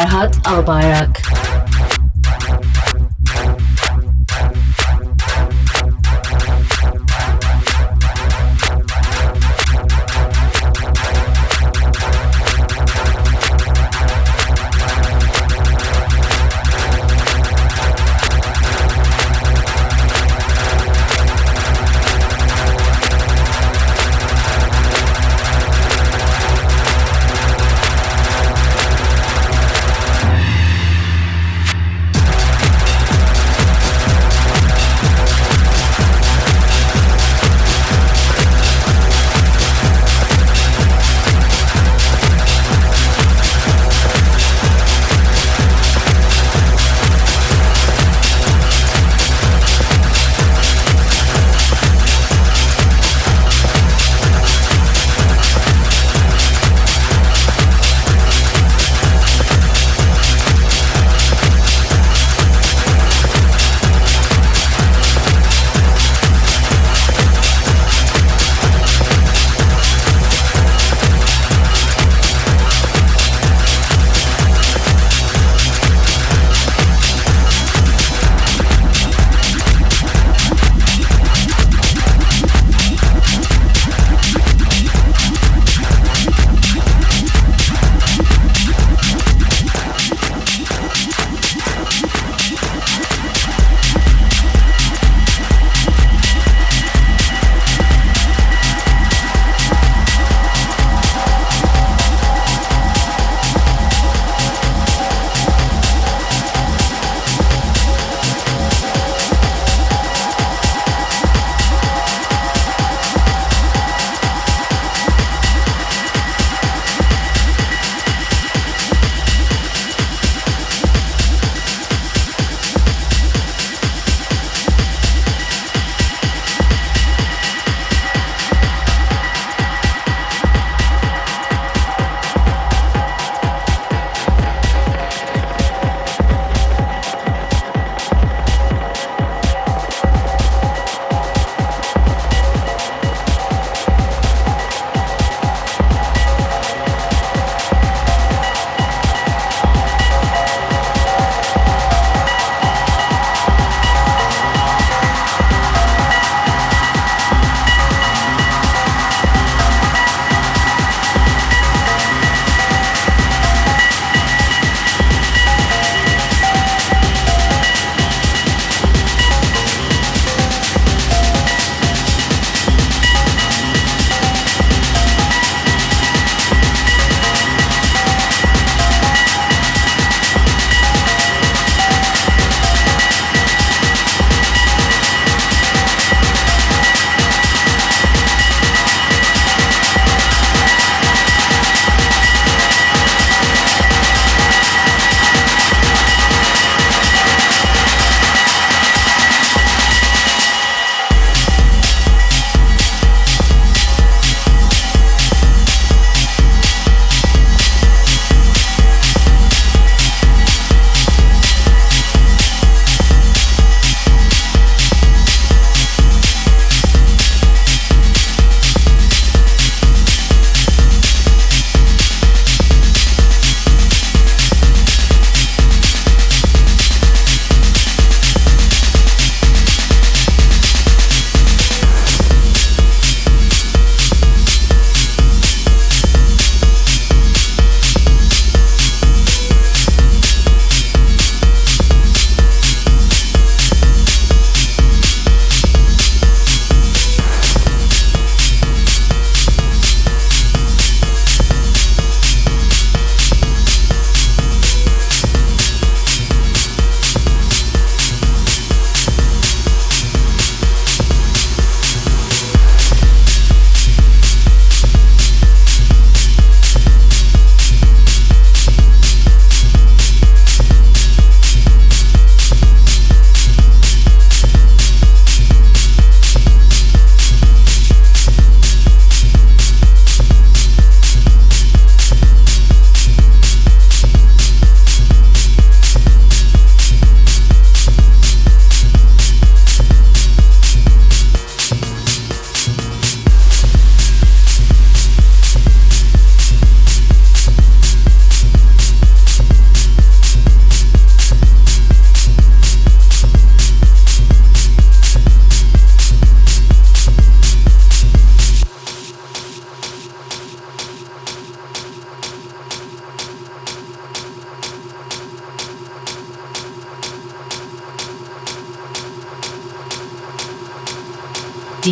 Ferhat Albayrak.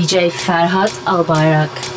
DJ Ferhat Albayrak.